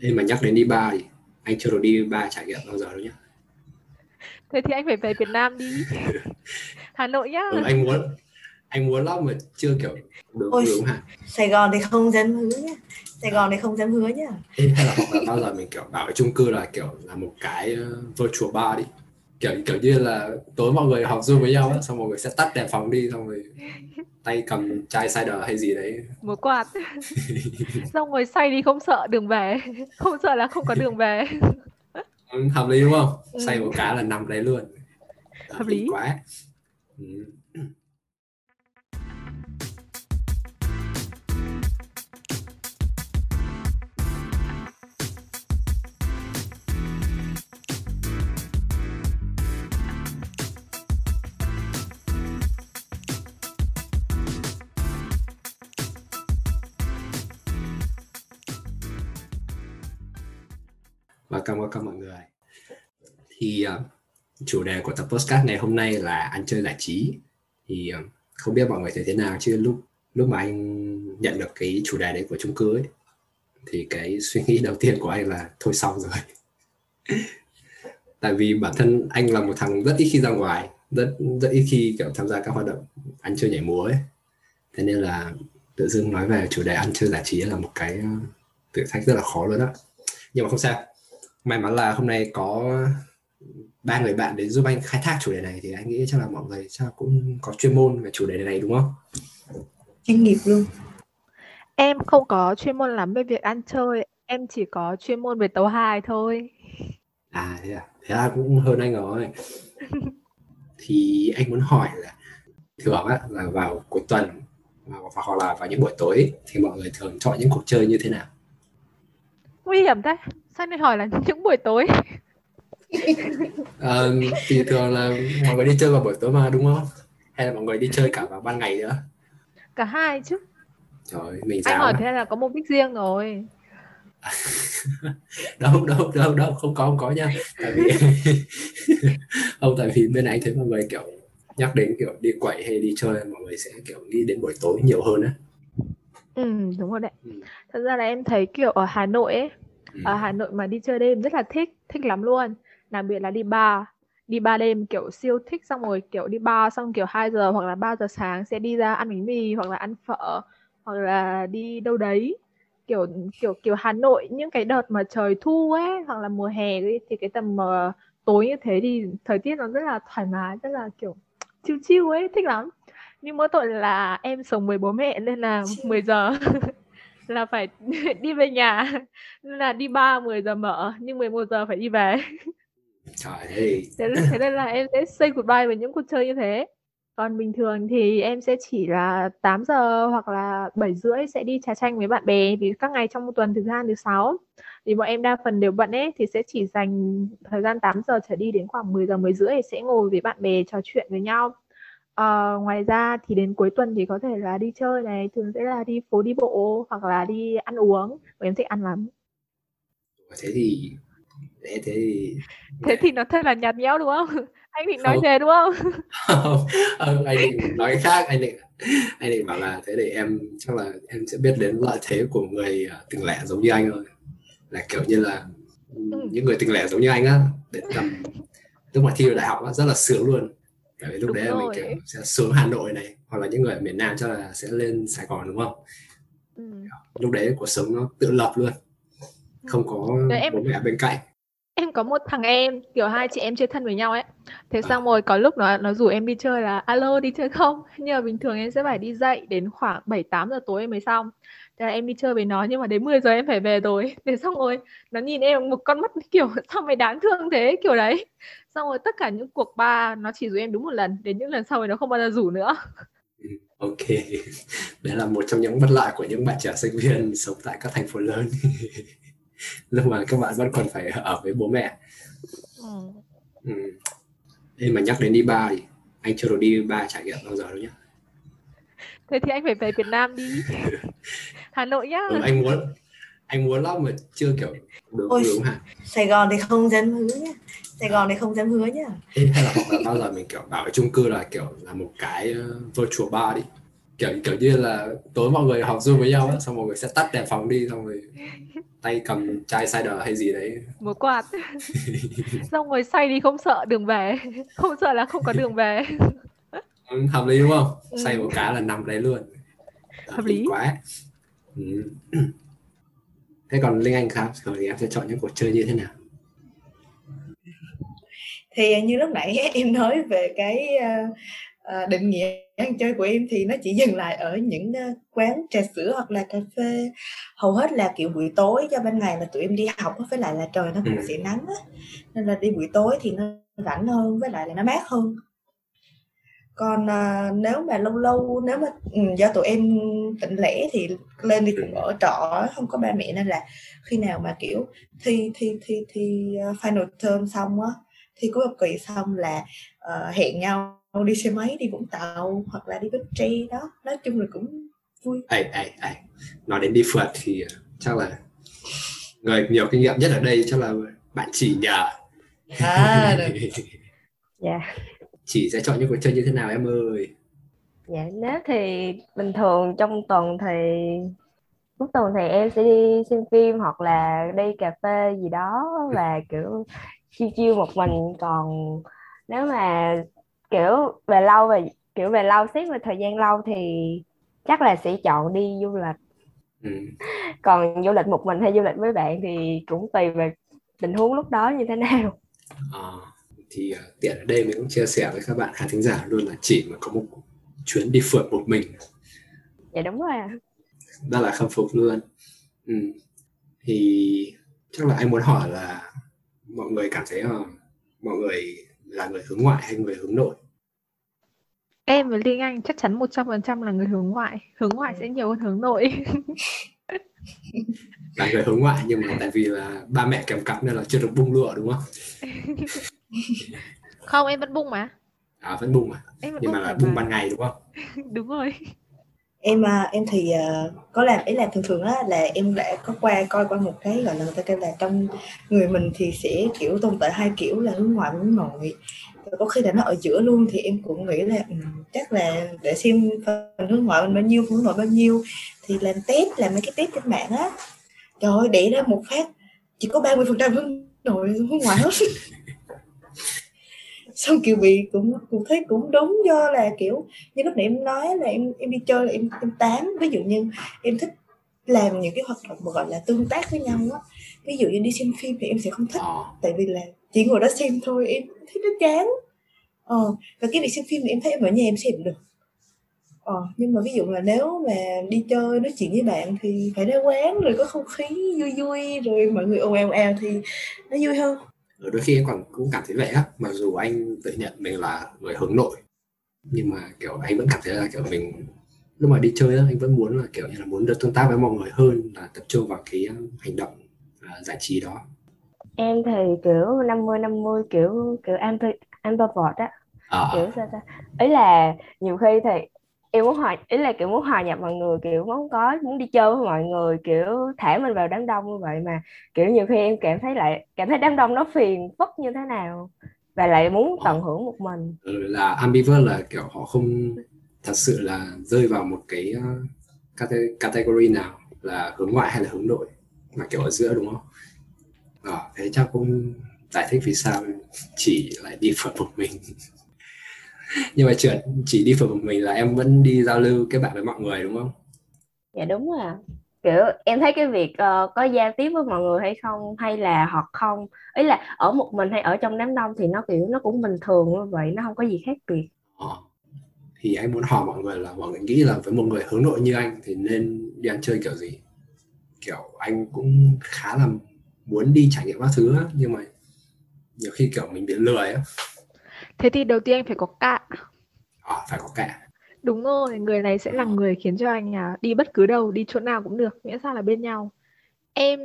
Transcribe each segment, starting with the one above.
Ê, mà nhắc đến đi bar thì anh chưa được đi bar trải nghiệm bao giờ đâu nhá. Thế thì anh phải về Việt Nam đi. Hà Nội nhá. Ừ, anh muốn anh muốn lắm mà chưa kiểu được Ôi. hướng hả? Sài Gòn thì không dám hứa nhá Sài Gòn thì không dám hứa nhá Ê, hay là hoặc là bao giờ mình kiểu bảo ở chung cư là kiểu là một cái uh, virtual bar đi kiểu kiểu như là tối mọi người học zoom với nhau á xong mọi người sẽ tắt đèn phòng đi xong rồi tay cầm chai cider hay gì đấy Múa quạt. Xong rồi say đi không sợ đường về. Không sợ là không có đường về. Ừ, hợp lý đúng không Ừ. say một cái là nằm đấy luôn Hợp lý. quá ừ. Welcome, mọi người. Thì uh, chủ đề của tập podcast ngày hôm nay là ăn chơi giải trí. Thì uh, không biết mọi người thấy thế nào chứ lúc lúc mà anh nhận được cái chủ đề đấy của chung cư ấy thì cái suy nghĩ đầu tiên của anh là thôi xong rồi. Tại vì bản thân anh là một thằng rất ít khi ra ngoài, rất rất ít khi kiểu tham gia các hoạt động ăn chơi nhảy múa ấy. Thế nên là tự dưng nói về chủ đề ăn chơi giải trí là một cái ờ, thử thách rất là khó luôn á. Nhưng mà không sao may mắn là hôm nay có ba người bạn đến giúp anh khai thác chủ đề này thì anh nghĩ chắc là mọi người chắc cũng có chuyên môn về chủ đề này đúng không? Chuyên nghiệp luôn Em không có chuyên môn lắm về việc ăn chơi. Em chỉ có chuyên môn về tấu hài thôi. À thế à, thế là cũng hơn anh rồi. thì anh muốn hỏi là thường á là vào cuối tuần hoặc là vào những buổi tối thì mọi người thường chọn những cuộc chơi như thế nào? Nguy hiểm thế. Sao lại hỏi là những buổi tối? Ờ, thì thường là mọi người đi chơi vào buổi tối mà đúng không? Hay là mọi người đi chơi cả vào ban ngày nữa? Cả hai chứ. Trời mình Anh hỏi á. thế là có mục đích riêng rồi. đâu đâu đâu đâu không có không có nha tại vì không tại vì bên anh thấy mọi người kiểu nhắc đến kiểu đi quậy hay đi chơi mọi người sẽ kiểu nghĩ đến buổi tối nhiều hơn á Ừ, đúng rồi đấy. Ừ. Thật ra là em thấy kiểu ở Hà Nội ấy, Ừ. ở Hà Nội mà đi chơi đêm rất là thích, thích lắm luôn. Đặc biệt là đi bar, đi bar đêm kiểu siêu thích xong rồi kiểu đi bar xong kiểu 2 giờ hoặc là 3 giờ sáng sẽ đi ra ăn bánh mì hoặc là ăn phở hoặc là đi đâu đấy. Kiểu kiểu kiểu Hà Nội những cái đợt mà trời thu ấy hoặc là mùa hè ấy, thì cái tầm ờ, tối như thế thì thời tiết nó rất là thoải mái, rất là kiểu chill chill ấy, thích lắm. Nhưng mỗi tội là em sống với bố mẹ nên là 10 giờ là phải đi về nhà nên là đi bar 10 giờ mở nhưng 11 giờ phải đi về. Trời ơi. Thế, thế nên là em sẽ say goodbye với những cuộc chơi như thế. Còn bình thường thì em sẽ chỉ là 8 giờ hoặc là 7 rưỡi sẽ đi trà chanh với bạn bè vì các ngày trong một tuần thứ hai thứ sáu thì bọn em đa phần đều bận ấy thì sẽ chỉ dành thời gian 8 giờ trở đi đến khoảng 10 giờ 10 rưỡi thì sẽ ngồi với bạn bè trò chuyện với nhau Ờ, ngoài ra thì đến cuối tuần thì có thể là đi chơi này thường sẽ là đi phố đi bộ hoặc là đi ăn uống Bọn em thích ăn lắm. Thế thì thế thế thì thế thì nó thật là nhạt nhẽo đúng không? Anh định nói Không. thế đúng không? Không. Ờ, anh định nói cái khác anh định anh định bảo là thế để em chắc là em sẽ biết đến lợi thế của người à, tình lẻ giống như anh thôi. Là kiểu như là những người tình lẻ giống như anh á đến tầm lúc mà thi vào đại học á, rất là sướng luôn vì lúc Đúng đấy là mình rồi. kiểu sẽ xuống Hà Nội này hoặc là những người ở miền Nam chắc là sẽ lên Sài Gòn đúng không? Ừ. lúc đấy cuộc sống nó tự lập luôn. Không có Đấy, em- bố mẹ bên cạnh. Em có một thằng em kiểu hai chị em chơi thân với nhau ấy. Thế xong rồi có lúc nó nó rủ em đi chơi là alo đi chơi không? Nhưng mà bình thường em sẽ phải đi dậy đến khoảng 7 8 giờ tối em mới xong thế là em đi chơi với nó nhưng mà đến 10 giờ em phải về rồi. Thế xong rồi nó nhìn em một con mắt kiểu sao mày đáng thương thế? kiểu đấy. Xong rồi tất cả những cuộc bar nó chỉ rủ em đúng một lần đến những lần sau thì nó không bao giờ rủ nữa. Ok. Đấy là một trong những bất lợi của những bạn trẻ sinh viên sống tại các thành phố lớn. Lúc mà các bạn vẫn còn phải ở với bố mẹ. Ừ. ừ. Ê, mà nhắc đến đi bar thì anh chưa được đi bar trải nghiệm bao giờ đâu nhá thế thì anh phải về Việt Nam đi. Hà Nội nhá. Ừ, anh muốn anh muốn lắm mà chưa kiểu được Ôi. hướng hả? Sài Gòn thì không dám hứa nhá. Sài Gòn thì không dám hứa nhá. Ê, hay là hoặc là bao giờ mình kiểu bảo ở chung cư là kiểu là một cái uh, virtual bar đi? Kiểu kiểu như là tối mọi người học zoom với nhau á xong mọi người sẽ tắt đèn phòng đi xong rồi tay cầm chai cider hay gì đấy. Một quạt. Xong rồi xoay đi không sợ đường về. Không sợ là không có đường về ừ, hợp lý đúng không? Ừ. một cái là nằm đấy luôn. Hợp lý. quá. Ừ. thế còn linh anh khác thì em sẽ chọn những cuộc chơi như thế nào? Thì như lúc nãy em nói về cái ờ, ờ, định nghĩa ăn chơi của em thì nó chỉ dừng lại ở những ờ, quán trà sữa hoặc là cà phê. Hầu hết là kiểu buổi tối cho ban ngày là tụi em đi học á, với lại là trời nó cũng sẽ nắng á. Nên là đi buổi tối thì nó rảnh hơn với lại là nó mát hơn còn ờ, nếu mà lâu lâu nếu mà ừ, do tụi em tỉnh lẻ thì lên đi cũng ở trọ không có ba mẹ nên là khi nào mà kiểu thi thi thi thi ờ, final term xong á thi cuối học kỳ xong là ờ, hẹn nhau đi xe máy đi Vũng Tàu hoặc là đi Bến Tre đó nói chung là cũng vui ấy ấy ấy nói đến đi phượt thì ờ, chắc là người nhiều kinh nghiệm nhất ở đây chắc là bạn chỉ nhờ à được. Dạ. Chỉ sẽ chọn những cuộc chơi như thế nào em ơi? Dạ, nếu thì bình thường trong tuần thì cuối tuần thì em sẽ đi xem phim hoặc là đi cà phê gì đó và kiểu chill chill một mình. Còn nếu mà kiểu về lâu về kiểu về lâu xét về thời gian lâu thì chắc là sẽ chọn đi du lịch. Ừ. còn du lịch một mình hay du lịch với bạn thì cũng tùy về tình huống lúc đó như thế nào. Ờ, thì ờ, tiện ở đây mình cũng chia sẻ với các bạn khán thính giả luôn là chỉ mà có một chuyến đi phượt một mình. Dạ đúng rồi ạ. rất là khâm phục luôn. Ừ. thì chắc là anh muốn hỏi là mọi người cảm thấy ờ, mọi người là người hướng ngoại hay người hướng nội? Em với Linh Anh chắc chắn 100% là người hướng ngoại. Hướng ngoại sẽ nhiều hơn hướng nội. Là người hướng ngoại nhưng mà tại vì là ba mẹ kèm cặp nên là chưa được bung lụa đúng không không em vẫn bung mà. À vẫn bung à? Em vẫn nhưng mà bung là thoải bung ban ngày đúng không? Đúng rồi. Em à, em thì à, có làm ý là thường thường á là em đã có qua coi qua một cái gọi là người ta kêu là trong người mình thì sẽ kiểu tồn tại hai kiểu là hướng ngoại và hướng nội. Có khi là nó ở giữa luôn thì em cũng nghĩ là ừ, chắc là để xem phần hướng ngoại mình bao nhiêu hướng nội bao nhiêu. Thì làm test làm mấy cái test trên mạng á trời ơi để ra một phát chỉ có 30% phần trăm hướng nội hướng ngoại hết xong kiểu bị cũng cũng thấy cũng đúng do là kiểu như lúc nãy em nói là em em đi chơi là em em tám ví dụ như em thích làm những cái hoạt động mà gọi là tương tác với nhau á. Ví dụ như đi xem phim thì em sẽ không thích ờ, tại vì là chỉ ngồi đó xem thôi em thấy nó chán. Ờ và cái việc xem phim thì em thấy em ở nhà em xem được. Ờ nhưng mà ví dụ là nếu mà đi chơi nói chuyện với bạn thì phải ra quán rồi có không khí vui vui rồi mọi người ồn ào ào thì nó vui hơn đôi khi em còn cũng cảm thấy vậy á mặc dù anh tự nhận mình là người hướng nội nhưng mà kiểu anh vẫn cảm thấy là kiểu mình lúc mà đi chơi á anh vẫn muốn là kiểu như là muốn được tương tác với mọi người hơn là tập trung vào cái um, hành động uh, giải trí đó. Em thì kiểu 50 50 kiểu kiểu ambi ambivert á. Ờ, kiểu sao ta? Ý là nhiều khi thì em muốn hòa ý là kiểu muốn hòa nhập mọi người kiểu muốn có muốn đi chơi với mọi người kiểu thả mình vào đám đông như vậy mà kiểu nhiều khi em cảm thấy lại cảm thấy đám đông nó phiền phức như thế nào và lại muốn tận hưởng một mình ừ, là ambivert là kiểu họ không thật sự là rơi vào một cái cate- category nào là hướng ngoại hay là hướng nội mà kiểu ở giữa đúng không? Ờ, thế chắc cũng giải thích vì sao chỉ lại đi phượt một mình nhưng mà chuyện chỉ đi phượt một mình là em vẫn đi giao lưu kết bạn với mọi người đúng không? dạ đúng rồi kiểu em thấy cái việc ờ, có giao tiếp với mọi người hay không hay là hoặc không ý là ở một mình hay ở trong đám đông thì nó kiểu nó cũng bình thường như vậy nó không có gì khác biệt Ờ. Thì anh muốn hỏi mọi người là mọi người nghĩ là với một người hướng nội như anh thì nên đi ăn chơi kiểu gì? Kiểu anh cũng khá là muốn đi trải nghiệm các thứ nhưng mà nhiều khi kiểu mình bị lười á, thế thì đầu tiên anh phải có cạ. Ờ, phải có cả. đúng rồi người này sẽ là người khiến cho anh à, đi bất cứ đâu đi chỗ nào cũng được miễn sao là bên nhau. Em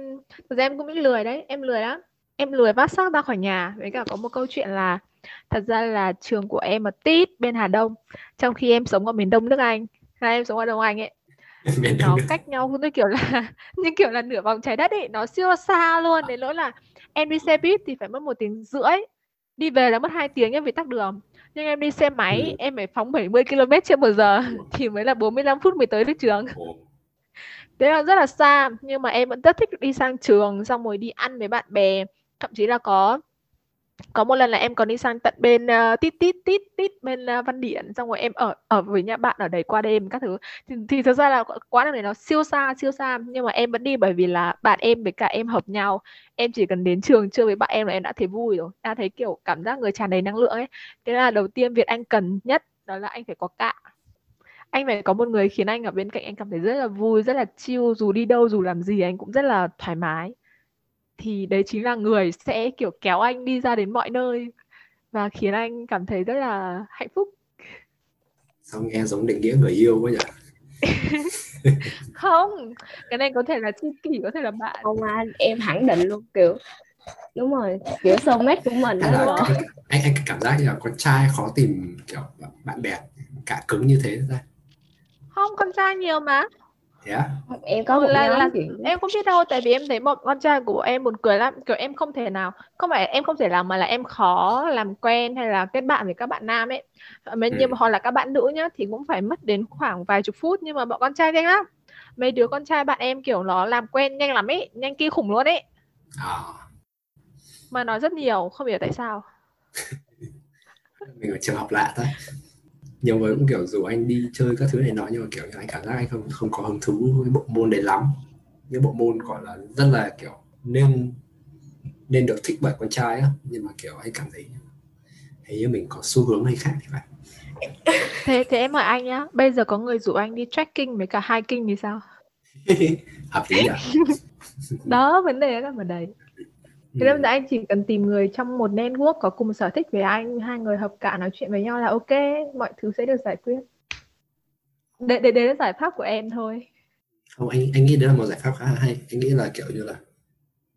thực ra em cũng lười đấy em lười lắm. Em lười vác xác ra khỏi nhà với cả có một câu chuyện là thật ra là trường của em ở tít bên Hà Đông trong khi em sống ở miền Đông nước Anh hai em sống ở Đông Anh ấy nó cách nhau như kiểu là như kiểu là nửa vòng trái đất ấy nó siêu xa luôn. Đến nỗi là em đi xe buýt thì phải mất một tiếng rưỡi đi về là mất 2 tiếng nhé vì tắc đường. Nhưng em đi xe máy Ừ. em phải phóng 70 km trên một giờ thì mới là 45 phút mới tới được trường. Thế là rất là xa nhưng mà em vẫn rất thích đi sang trường xong rồi đi ăn với bạn bè. Thậm chí là có có một lần là em còn đi sang tận bên uh, tít tít tít tít bên uh, Văn Điển xong rồi em ở ở với nhà bạn ở đấy qua đêm các thứ. Thì, thì thực ra là quán này nó siêu xa siêu xa nhưng mà em vẫn đi bởi vì là bạn em với cả em hợp nhau. Em chỉ cần đến trường chơi với bạn em là em đã thấy vui rồi đã thấy kiểu cảm giác người tràn đầy năng lượng ấy. Thế là đầu tiên việc anh cần nhất đó là anh phải có cạ. Anh phải có một người khiến anh ở bên cạnh anh cảm thấy rất là vui rất là chill dù đi đâu dù làm gì anh cũng rất là thoải mái thì đấy chính là người sẽ kiểu kéo anh đi ra đến mọi nơi và khiến anh cảm thấy rất là hạnh phúc. Sao nghe giống định nghĩa người yêu quá nhỉ? Không cái này có thể là tri kỷ có thể là bạn. Không anh em khẳng định luôn kiểu đúng rồi kiểu soulmate của mình đó. là đúng không? anh anh cảm giác như là con trai khó tìm kiểu bạn bè cả cứng như thế ra. Không con trai nhiều mà thế á em có một là, là chuyện em không biết đâu tại vì em thấy bọn con trai của em buồn cười lắm. Kiểu em không thể nào không phải em không thể làm mà là em khó làm quen hay là kết bạn với các bạn nam ấy. Mấy Ừ. nhưng mà hoặc là các bạn nữ nhá thì cũng phải mất đến khoảng vài chục phút nhưng mà bọn con trai nhanh lắm. Mấy đứa con trai bạn em kiểu nó làm quen nhanh lắm ấy nhanh kinh khủng luôn ấy. À, mà nói rất nhiều không hiểu tại sao. Mình ở trường học lạ thôi nhiều người cũng kiểu dù anh đi chơi các thứ này nọ nhưng mà kiểu như anh cảm giác anh không không có hứng thú với bộ môn đấy lắm. Những bộ môn gọi là rất là kiểu nên nên được thích bởi con trai á nhưng mà kiểu anh cảm thấy hình như mình có xu hướng hay khác thì phải. Thế thế em hỏi anh nhá bây giờ có người rủ anh đi trekking với cả hiking thì sao? Hợp lý à đó vấn đề là vấn đề Thế nên là anh chỉ cần tìm người trong một network có cùng sở thích với anh, hai người hợp cả nói chuyện với nhau là ok, mọi thứ sẽ được giải quyết. Đấy, đấy, đấy là giải pháp của em thôi. không anh anh nghĩ đấy là một giải pháp khá là hay anh nghĩ là kiểu như là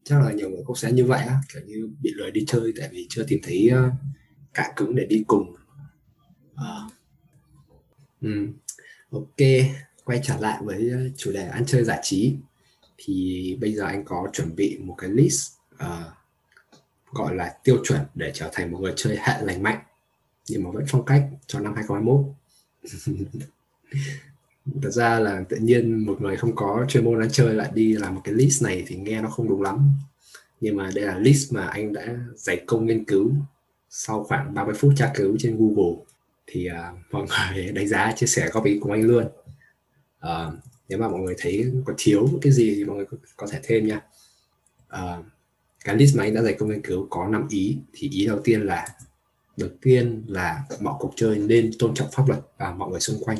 chắc là nhiều người cũng sẽ như vậy á kiểu như bị lười đi chơi tại vì chưa tìm thấy uh, cả cứng để đi cùng Ờ. ừ. ok quay trở lại với uh, chủ đề ăn chơi giải trí thì bây giờ anh có chuẩn bị một cái list uh, gọi là tiêu chuẩn để trở thành một người chơi hệ lành mạnh. Nhưng mà vẫn phong cách cho năm 2021 thật ra là tự nhiên một người không có chuyên môn ăn chơi lại đi làm một cái list này thì nghe nó không đúng lắm. Nhưng mà đây là list mà anh đã dày công nghiên cứu sau khoảng 30 phút tra cứu trên Google. Thì uh, mọi người đánh giá chia sẻ góp ý cùng anh luôn. Uh, nếu mà mọi người thấy có thiếu cái gì thì mọi người có, có thể thêm nha. Uh, cái list mà anh đã dày công nghiên cứu có 5 ý. Thì ý đầu tiên là đầu tiên là mọi cuộc chơi nên tôn trọng pháp luật và mọi người xung quanh.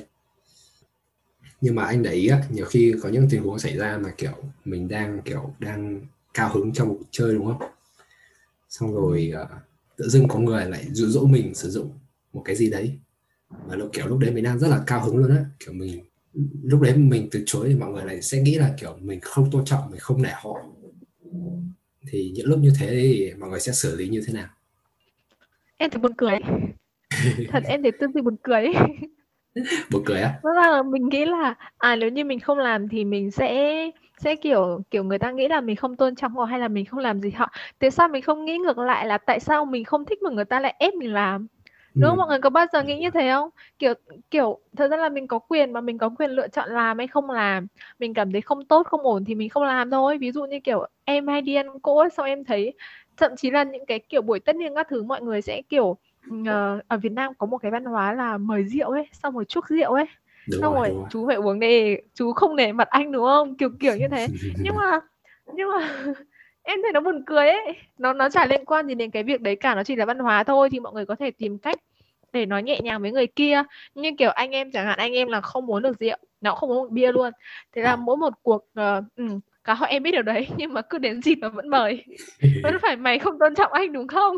Nhưng mà anh để ý á, nhiều khi có những tình huống xảy ra mà kiểu mình đang kiểu đang cao hứng trong một cuộc chơi đúng không? Xong rồi uh, tự dưng có người lại dụ dỗ mình sử dụng một cái gì đấy. Và lúc kiểu lúc đấy mình đang rất là cao hứng luôn á. Kiểu mình lúc đấy mình từ chối thì mọi người lại sẽ nghĩ là kiểu mình không tôn trọng mình không nể họ thì những lúc như thế thì mọi người sẽ xử lý như thế nào Em thấy buồn cười. Thật em thấy tư duy buồn cười. buồn cười á Tức là mình nghĩ là à nếu như mình không làm thì mình sẽ sẽ kiểu kiểu người ta nghĩ là mình không tôn trọng họ hay là mình không làm gì họ. Tại sao mình không nghĩ ngược lại là tại sao mình không thích mà người ta lại ép mình làm? Đúng không? Ừ. Mọi người có bao giờ nghĩ như thế không? Kiểu kiểu thật ra là mình có quyền mà mình có quyền lựa chọn làm hay không làm. Mình cảm thấy không tốt, không ổn thì mình không làm thôi. Ví dụ như kiểu em hay đi ăn cỗ ấy, xong em thấy thậm chí là những cái kiểu buổi tất niên các thứ mọi người sẽ kiểu ờ, ở Việt Nam có một cái văn hóa là mời rượu ấy, xong rồi chuốc rượu ấy, đúng xong rồi, rồi chú phải uống đi, chú không nể mặt anh đúng không? Kiểu kiểu như thế. Nhưng mà nhưng mà em thấy nó buồn cười ấy. Nó nó chả liên quan gì đến cái việc đấy cả nó chỉ là văn hóa thôi thì mọi người có thể tìm cách để nói nhẹ nhàng với người kia. Như kiểu anh em chẳng hạn anh em là không uống được rượu nó không được bia luôn. Thế là Ờ. mỗi một cuộc uh, ừ, cả họ em biết điều đấy nhưng mà cứ đến dịp mà vẫn mời. Vẫn phải mày không tôn trọng anh đúng không?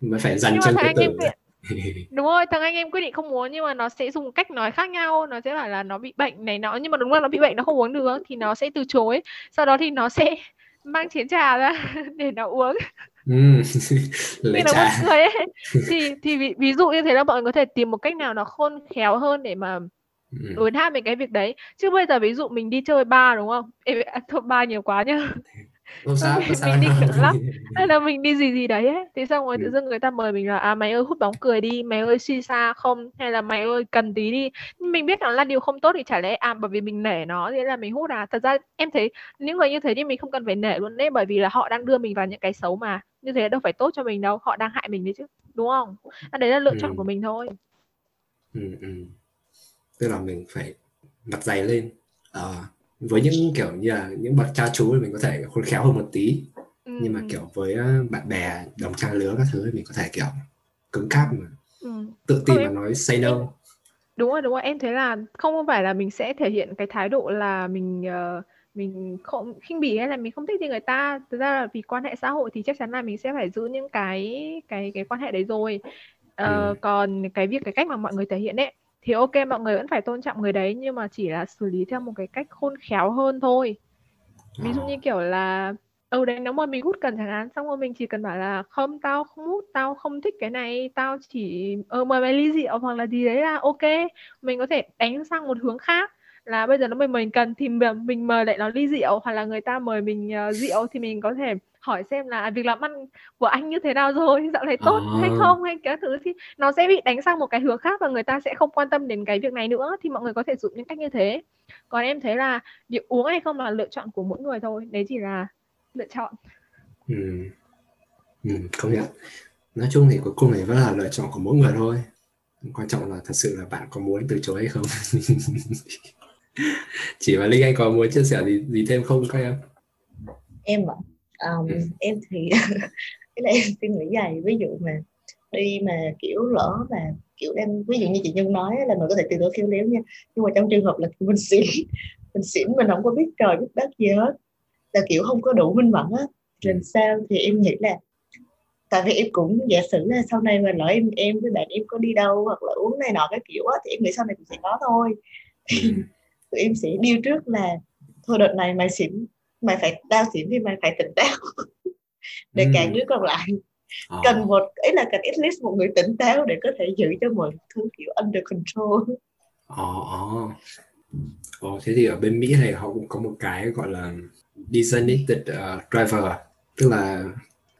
Mới phải dành mà cái anh em quyết đúng rồi thằng anh em quyết định không uống nhưng mà nó sẽ dùng cách nói khác nhau. Nó sẽ bảo là nó bị bệnh này nọ. Nhưng mà đúng là nó bị bệnh nó không uống được thì nó sẽ từ chối. Sau đó thì nó sẽ mang chén trà ra để nó uống. Ừ. lấy nó trà. cười ấy thì thì ví, ví dụ như thế là mọi người có thể tìm một cách nào nó khôn khéo hơn để mà đối đáp với cái việc đấy. Chứ bây giờ ví dụ mình đi chơi bar đúng không? Ê, à, thôi bar nhiều quá nhá không sao mình, sao. mình đi kiểu lắm. Hay là mình đi gì gì đấy ấy. Thì xong rồi tự Ừ. dưng người ta mời mình là à mày ơi hút bóng cười đi mày ơi suy xa không? Hay là mày ơi cần tí đi? Nhưng mình biết nó là điều không tốt thì chả lẽ à bởi vì mình nể nó thế là mình hút à. Thật ra em thấy những người như thế thì mình không cần phải nể luôn đấy bởi vì là họ đang đưa mình vào những cái xấu mà. Như thế đâu phải tốt cho mình đâu họ đang hại mình đấy chứ đúng không? À, đấy là lựa chọn Ừ. của mình thôi. Ừ, ừ. tức là mình phải mặt dày lên. Ờ, với những kiểu như là những bậc cha chú thì mình có thể khôn khéo hơn một tí. Ừ, nhưng mà ừ, kiểu với ờ, bạn bè đồng trang lứa các thứ thì mình có thể kiểu cứng cáp mà ừ. tự tin mà nói say no. Đúng rồi đúng rồi em thấy là không phải là mình sẽ thể hiện cái thái độ là mình ờ, mình không khinh bỉ hay là mình không thích gì người ta. Thực ra là vì quan hệ xã hội thì chắc chắn là mình sẽ phải giữ những cái cái cái quan hệ đấy rồi. Ờ, Ừ. còn cái việc cái cách mà mọi người thể hiện ấy thì ok mọi người vẫn phải tôn trọng người đấy nhưng mà chỉ là xử lý theo một cái cách khôn khéo hơn thôi ví dụ Ờ. như kiểu là ừ đấy nếu mà mình hút cần chẳng hạn xong rồi mình chỉ cần bảo là không tao không hút tao không thích cái này tao chỉ ờ mời mày ly rượu hoặc là gì đấy là ok mình có thể đánh sang một hướng khác là bây giờ nó mình mình cần thì mình mời lại nó ly rượu hoặc là người ta mời mình ờ, rượu thì mình có thể hỏi xem là việc làm ăn của anh như thế nào rồi dạo này tốt hay À. không hay cái thứ. Thì nó sẽ bị đánh sang một cái hướng khác và người ta sẽ không quan tâm đến cái việc này nữa thì mọi người có thể dùng những cách như thế. Còn em thấy là việc uống hay không là lựa chọn của mỗi người thôi đấy chỉ là lựa chọn. Ừ. Ừ, công nhận. Nói chung thì cuối cùng thì vẫn là lựa chọn của mỗi người thôi. Quan trọng là thật sự là bạn có muốn từ chối hay không. Chỉ và linh anh có muốn chia sẻ gì gì thêm không các em? Em ạ um, em thì cái này em suy nghĩ dài. Ví dụ mà đi mà kiểu lỡ mà kiểu đang ví dụ như chị Nhân nói là mình có thể từ chối khéo léo nha. Nhưng mà trong trường hợp là mình xỉn mình xỉn mình không có biết trời biết đất gì hết là kiểu không có đủ minh mẫn á làm sao thì em nghĩ là tại vì em cũng giả sử là sau này mà lỡ em em với bạn em có đi đâu hoặc là uống này nọ cái kiểu á thì em nghĩ sau này cũng sẽ có thôi. Tụi em sẽ điêu trước là thôi đợt này mày xỉn mày phải tao xỉn thì mày phải tỉnh táo để Ừ. cả đứa còn lại Ờ. cần một ý là cần at least một người tỉnh táo để có thể giữ cho mọi thứ kiểu under control Ờ, ờ. Ờ, thế thì ở bên Mỹ này họ cũng có một cái gọi là designated uh, driver tức là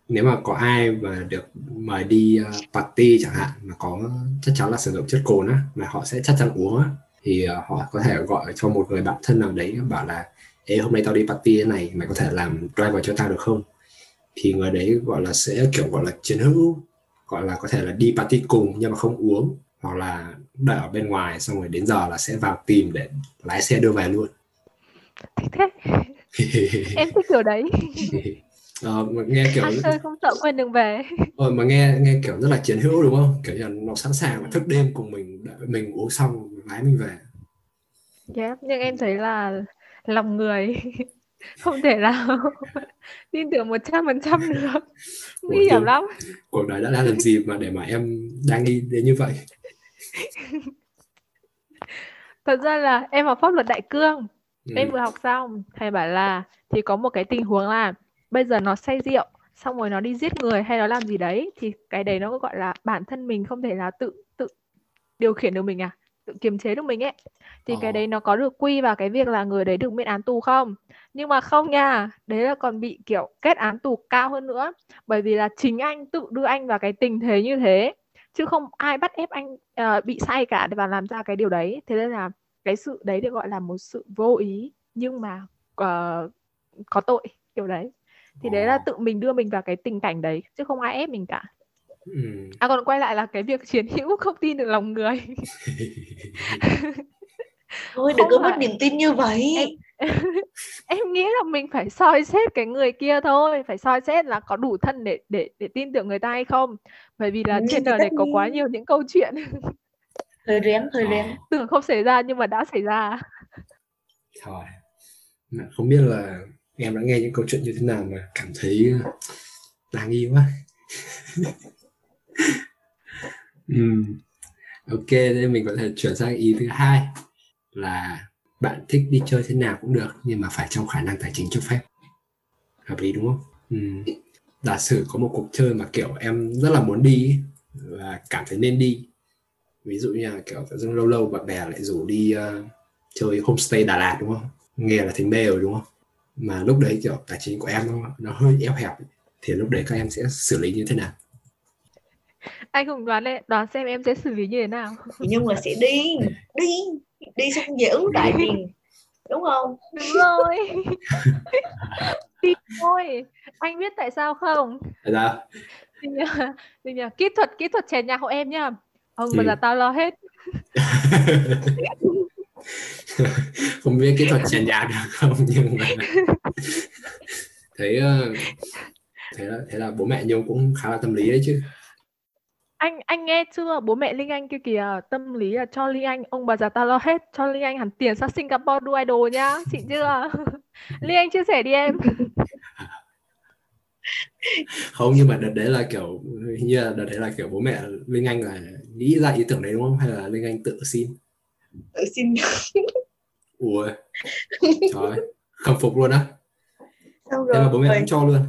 nếu mà có ai mà được mời đi uh, party chẳng hạn mà có chắc chắn là sử dụng chất cồn á mà họ sẽ chắc chắn uống á thì uh, họ có thể gọi cho một người bạn thân nào đấy bảo là Ê hôm nay tao đi party thế này mày có thể làm driver cho tao được không? Thì người đấy gọi là sẽ kiểu gọi là chiến hữu gọi là có thể là đi party cùng nhưng mà không uống hoặc là đợi ở bên ngoài xong rồi đến giờ là sẽ vào tìm để lái xe đưa về luôn. Thích thế em thích kiểu đấy. Ờ, mà nghe kiểu ăn chơi không sợ quên đường về. Ờ, mà nghe nghe kiểu rất là chiến hữu đúng không? Kiểu như nó sẵn sàng là thức đêm cùng mình đợi mình uống xong lái mình về. Yeah. nhưng em thấy là lòng người. Không thể nào tin tưởng một trăm phần trăm được. Nguy hiểm lắm. cuộc đời đã đang làm gì mà để mà em đang nghĩ đến như vậy? Thật ra là em học pháp luật đại cương. Ừ. em vừa học xong thầy bảo là thì có một cái tình huống là bây giờ nó say rượu xong rồi nó đi giết người hay nó làm gì đấy thì cái đấy nó gọi là bản thân mình không thể là tự tự điều khiển được mình à tự kiềm chế được mình ấy. Thì cái Ờ. đấy nó có được quy vào cái việc là người đấy được miễn án tù không? Nhưng mà không nha đấy là còn bị kiểu kết án tù cao hơn nữa. Bởi vì là chính anh tự đưa anh vào cái tình thế như thế chứ không ai bắt ép anh ờ, bị say cả để vào làm ra cái điều đấy. Thế nên là cái sự đấy được gọi là một sự vô ý nhưng mà ờ, có tội kiểu đấy. Thì đấy là tự mình đưa mình vào cái tình cảnh đấy chứ không ai ép mình cả Ừ. à còn quay lại là cái việc chiến hữu không tin được lòng người thôi đừng có mất niềm tin như vậy Em- em nghĩ là mình phải soi xét cái người kia thôi phải soi xét là có đủ thân để để để tin tưởng người ta hay không bởi vì là trên đời này có quá nhiều những câu chuyện hơi rén Ờ. rén tưởng không xảy ra nhưng mà đã xảy ra Thôi. Không biết là em đã nghe những câu chuyện như thế nào mà cảm thấy đáng nghi quá. Ừm. Ok, thế mình có thể chuyển sang ý thứ hai là bạn thích đi chơi thế nào cũng được nhưng mà phải trong khả năng tài chính cho phép. Hợp lý đúng không? Ừm. Giả sử có một cuộc chơi mà kiểu em rất là muốn đi và cảm thấy nên đi. Ví dụ như là kiểu dưng lâu lâu bạn bè lại rủ đi uh, chơi homestay Đà Lạt đúng không? Nghe là thấy mê rồi đúng không? mà lúc đấy kiểu tài chính của em nó, nó hơi eo hẹp thì lúc đấy các em sẽ xử lý như thế nào anh cùng đoán lên đoán xem em sẽ xử lý như thế nào. Chị Nhung là sẽ đi đi đi xong về ứng đại tiền đúng không? Đúng rồi. Đi thôi. Anh biết tại sao không? Tại sao? thì nhờ, thì nhờ, kỹ thuật kỹ thuật chèn nhạc hộ em nhá ông Ừ. bây giờ tao lo hết. Không biết kỹ thuật chèn nhạc được không nhưng mà thấy ờ, thế là thế là bố mẹ nhung cũng khá là tâm lý đấy chứ anh anh nghe chưa? Bố mẹ Linh Anh kia kìa tâm lý là cho Linh Anh ông bà già tao lo hết cho Linh Anh hẳn tiền sang Singapore đu idol nhá chị chưa? Linh Anh chia sẻ đi em. Không nhưng mà đợt đấy là kiểu hình như là đợt đấy là kiểu bố mẹ linh anh là nghĩ ra ý tưởng đấy đúng không? Hay là linh anh tự xin? Tự xin. Ủa. Trời khâm phục luôn á. Xong thế mà bố mẹ rồi cũng cho luôn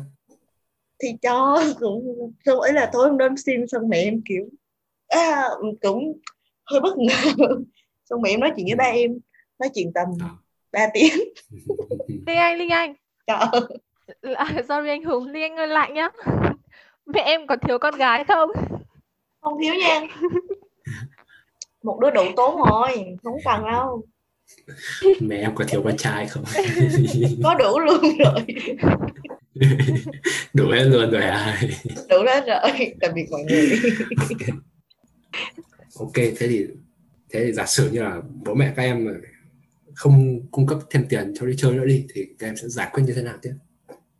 thì cho cũng xong ấy là tối hôm đó em xin xong mẹ em kiểu à, cũng hơi bất ngờ. Xong mẹ em nói chuyện với ba em nói chuyện tầm À. 3 tiếng. Linh Anh Linh Anh. Trời à, sorry anh Hùng Linh Anh ơi lại nhá. Mẹ em có thiếu con gái không? Không thiếu nha. Một đứa đủ tốn rồi không cần đâu. Mẹ em có thiếu con trai không? Có đủ luôn rồi đủ hết luôn rồi à đủ hết rồi tạm biệt mọi người. Ok. Thế thì thế thì giả sử như là bố mẹ các em không cung cấp thêm tiền cho đi chơi nữa đi thì các em sẽ giải quyết như thế nào tiếp?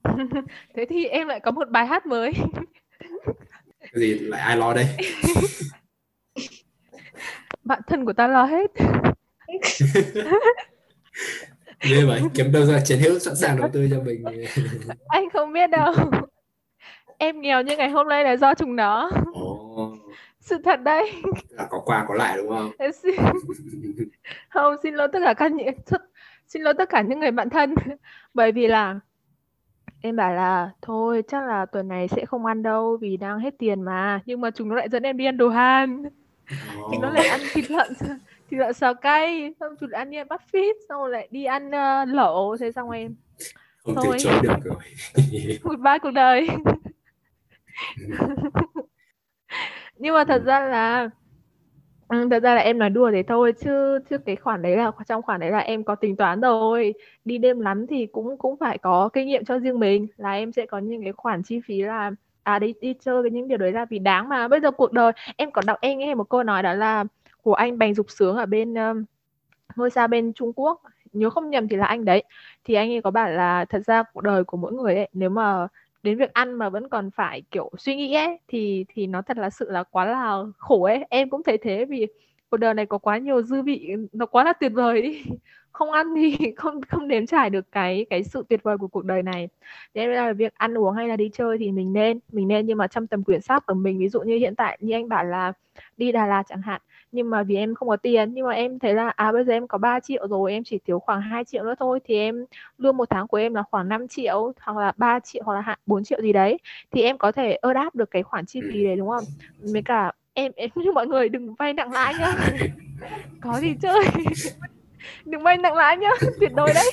Thế thì em lại có một bài hát mới. Cái gì? Lại ai lo đây? Bạn thân của ta lo hết ghê vậy kiếm đâu ra chiến hữu sẵn sàng đầu tư cho mình. Anh không biết đâu. Em nghèo như ngày hôm nay là do chúng nó. Ồ. Sự thật đây là có qua có lại đúng không? Em xin không xin lỗi tất cả các những xin lỗi tất cả những người bạn thân. Bởi vì là em bảo là thôi chắc là tuần này sẽ không ăn đâu vì đang hết tiền mà. Nhưng mà chúng nó lại dẫn em đi ăn đồ Hàn. Chúng nó lại ăn thịt lợn thịt lợn xào cay xong nó ăn như buffet xong rồi lại đi ăn uh, lẩu. Thế xong em không Thôi. chối được rồi. Goodbye cuộc đời. Nhưng mà thật ra là ừ, thật ra là em nói đùa thế thôi chứ chứ cái khoản đấy là trong khoản đấy là em có tính toán rồi. Đi đêm lắm thì cũng cũng phải có kinh nghiệm cho riêng mình là em sẽ có những cái khoản chi phí là à đi đi chơi với những điều đấy là vì đáng mà. Bây giờ cuộc đời em có đọc em nghe một câu nói đó là của anh Bành Dục Sướng ở bên um, ngôi sao bên Trung Quốc. Nhớ không nhầm thì là anh đấy. Thì anh ấy có bảo là thật ra cuộc đời của mỗi người ấy nếu mà đến việc ăn mà vẫn còn phải kiểu suy nghĩ ấy thì thì nó thật là sự là quá là khổ ấy. Em cũng thấy thế vì cuộc đời này có quá nhiều dư vị nó quá là tuyệt vời đi. Không ăn thì không không nếm trải được cái cái sự tuyệt vời của cuộc đời này. Thế nên là việc ăn uống hay là đi chơi thì mình nên mình nên. Nhưng mà trong tầm quyển sách của mình ví dụ như hiện tại như anh bảo là đi Đà Lạt chẳng hạn nhưng mà vì em không có tiền nhưng mà em thấy là à bây giờ em có 3 triệu rồi em chỉ thiếu khoảng 2 triệu nữa thôi thì em lương một tháng của em là khoảng 5 triệu hoặc là 3 triệu hoặc là hạn 4 triệu gì đấy. Thì em có thể ơ đáp được cái khoản chi phí đấy đúng không? Với cả em em như mọi người đừng vay nặng lãi nhá. Có gì chơi? Đừng vay nặng lãi nhá tuyệt đối đấy.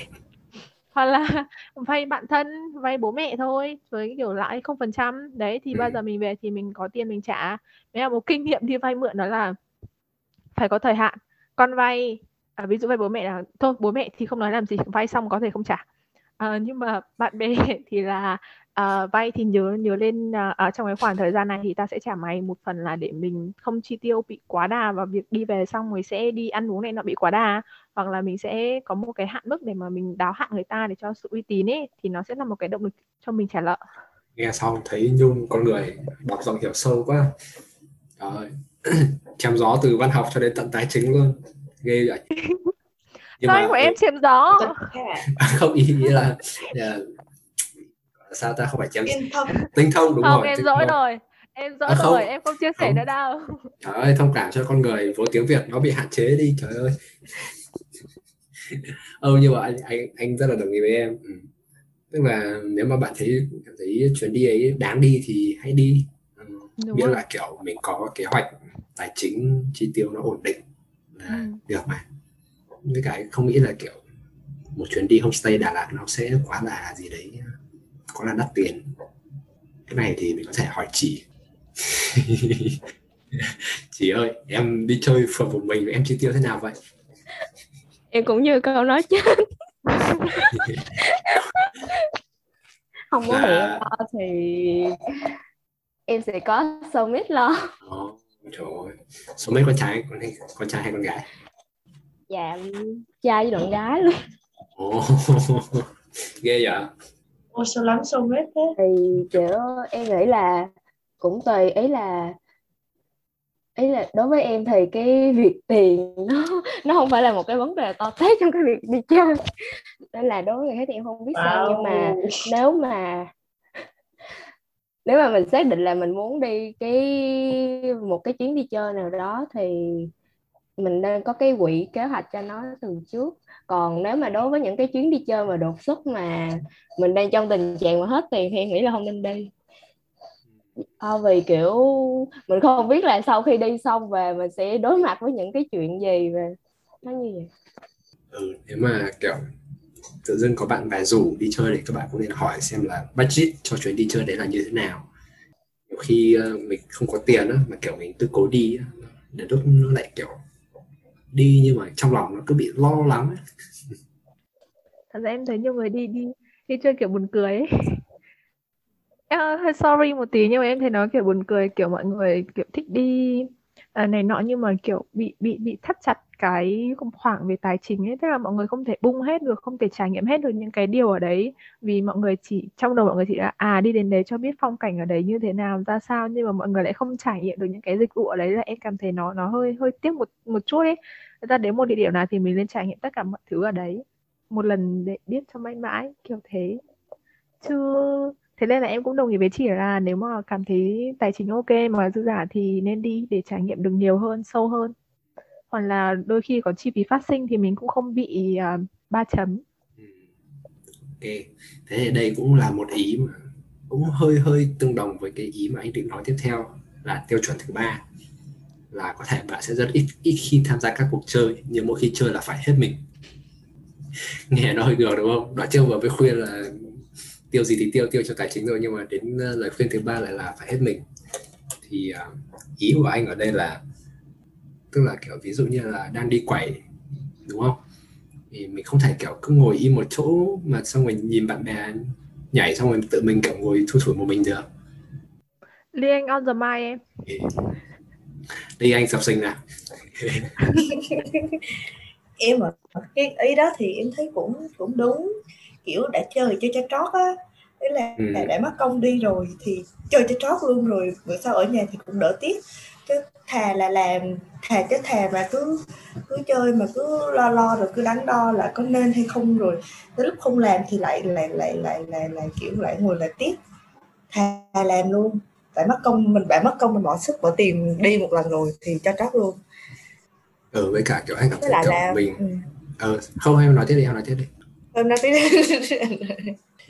Hoặc là vay bạn thân vay bố mẹ thôi với kiểu lãi không phần trăm. Đấy thì Ừ. bao giờ mình về thì mình có tiền mình trả. Đấy là một kinh nghiệm đi vay mượn đó là phải có thời hạn. Con vay à, ví dụ vay bố mẹ là thôi bố mẹ thì không nói làm gì vay xong có thể không trả. À, nhưng mà bạn bè thì là à, vay thì nhớ nhớ lên à, ở trong cái khoảng thời gian này thì ta sẽ trả mày một phần là để mình không chi tiêu bị quá đà và việc đi về xong rồi sẽ đi ăn uống này nó bị quá đà. Hoặc là mình sẽ có một cái hạn mức để mà mình đáo hạn người ta để cho sự uy tín ấy thì nó sẽ là một cái động lực cho mình trả nợ nghe xong thấy nhung con người đọc giọng hiểu sâu quá. Trời chém gió từ văn học cho đến tận tài chính luôn. Ghê vậy. Nhưng sao anh của em chém gió. Không ý nghĩa là, là sao ta không phải chém tinh thông. đúng không rồi em dỗi rồi em dỗi À, không. rồi em không chia sẻ Không. nữa đâu. Trời ơi thông cảm cho con người vốn tiếng việt nó bị hạn chế đi trời ơi. Ừ nhưng mà anh anh anh rất là đồng ý với em. Ừ. tức là nếu mà bạn thấy cảm thấy chuyến đi ấy đáng đi thì hãy đi. ừ. Đúng miễn rồi. là kiểu mình có kế hoạch tài chính chi tiêu nó ổn định là Ừ. được mà với cái không nghĩ là kiểu một chuyến đi homestay Đà Lạt nó sẽ quá là gì đấy quá là đắt tiền cái này thì mình có thể hỏi chị chị ơi em đi chơi phở một mình em chi tiêu thế nào vậy em cũng như câu nói chứ không có hẹn À. lo thì em sẽ có summit lo. Ồ, trời ơi. Mấy con trai con, con trai hay con gái? Dạ trai với đoạn gái luôn. Ồ, ghê vậy. Ôi sao lắm hết thế? Thì kiểu em nghĩ là cũng tùy ý là ý là đối với em thì cái việc tiền nó nó không phải là một cái vấn đề to tát trong cái việc đi chơi. Nên là đối với người khác thì em không biết sao nhưng mà nếu mà nếu mà mình xác định là mình muốn đi cái một cái chuyến đi chơi nào đó thì mình nên có cái quỹ kế hoạch cho nó từ trước. Còn nếu mà đối với những cái chuyến đi chơi mà đột xuất mà mình đang trong tình trạng mà hết tiền thì em nghĩ là không nên đi. Ờ, vì kiểu mình không biết là sau khi đi xong về mình sẽ đối mặt với những cái chuyện gì và nó như vậy. Ừ, nếu mà kiểu tự dưng có bạn bè rủ đi chơi thì các bạn cũng nên hỏi xem là budget cho chuyến đi chơi đấy là như thế nào nhiều khi ờ, mình không có tiền á mà kiểu mình tự cố đi để đến lúc nó lại kiểu đi nhưng mà trong lòng nó cứ bị lo lắng ấy. thật ra em thấy nhiều người đi đi đi chơi kiểu buồn cười ấy em ờ, hơi sorry một tí nhưng mà em thấy nó kiểu buồn cười kiểu mọi người kiểu thích đi à, này nọ nhưng mà kiểu bị bị bị thắt chặt cái khoảng về tài chính ấy, tức là mọi người không thể bung hết được, không thể trải nghiệm hết được những cái điều ở đấy. Vì mọi người chỉ, trong đầu mọi người chỉ là à đi đến đấy cho biết phong cảnh ở đấy như thế nào, ra sao, nhưng mà mọi người lại không trải nghiệm được những cái dịch vụ ở đấy, là em cảm thấy nó nó hơi hơi tiếc một một chút ấy. Thật ra đến một địa điểm nào thì mình nên trải nghiệm tất cả mọi thứ ở đấy. Một lần để biết cho mãi mãi, kiểu thế. Chứ, thế nên là em cũng đồng ý với chị là nếu mà cảm thấy tài chính ok mà dư giả thì nên đi để trải nghiệm được nhiều hơn, sâu hơn hoặc là đôi khi có chi phí phát sinh thì mình cũng không bị ba ba chấm. Ừ. Ok. Thế thì đây cũng là một ý mà cũng hơi hơi tương đồng với cái ý mà anh định nói tiếp theo, là tiêu chuẩn thứ ba. Là có thể bạn sẽ rất ít ít khi tham gia các cuộc chơi, nhưng mỗi khi chơi là phải hết mình. Nghe nó hơi ngược, đúng không? Đoạn trước vừa mới khuyên là tiêu gì thì tiêu tiêu cho tài chính rồi nhưng mà đến à, lời khuyên thứ ba lại là phải hết mình. Thì à, ý của anh ở đây là tức là kiểu ví dụ như là đang đi quẩy đúng không? Thì mình không thể kiểu cứ ngồi im một chỗ mà xong rồi nhìn bạn bè nhảy xong rồi tự mình kiểu ngồi thu thủi một mình được. Ly Anh on the mic em. Thì đi anh sập sinh nào. Em ở cái ý đó thì em thấy cũng cũng đúng. Kiểu đã chơi chơi cho trót á. Đấy là Ừ. đã, đã mất công đi rồi thì chơi cho trót luôn rồi. Bữa sau ở nhà thì cũng đỡ tiếc chứ thà là làm thà chứ thà mà cứ cứ chơi mà cứ lo lo rồi cứ đắn đo là có nên hay không rồi. Tới lúc không làm thì lại lại lại lại lại, lại kiểu lại ngồi lại tiếc. Thà làm luôn. Tại mất công mình đã mất công mình bỏ sức bỏ tiền đi một lần rồi thì cho trót luôn. Ừ với cả kiểu anh cảm thấy kiểu là mình. ừ. ờ không em nói tiếp đi em nói tiếp đi. Hôm nay tí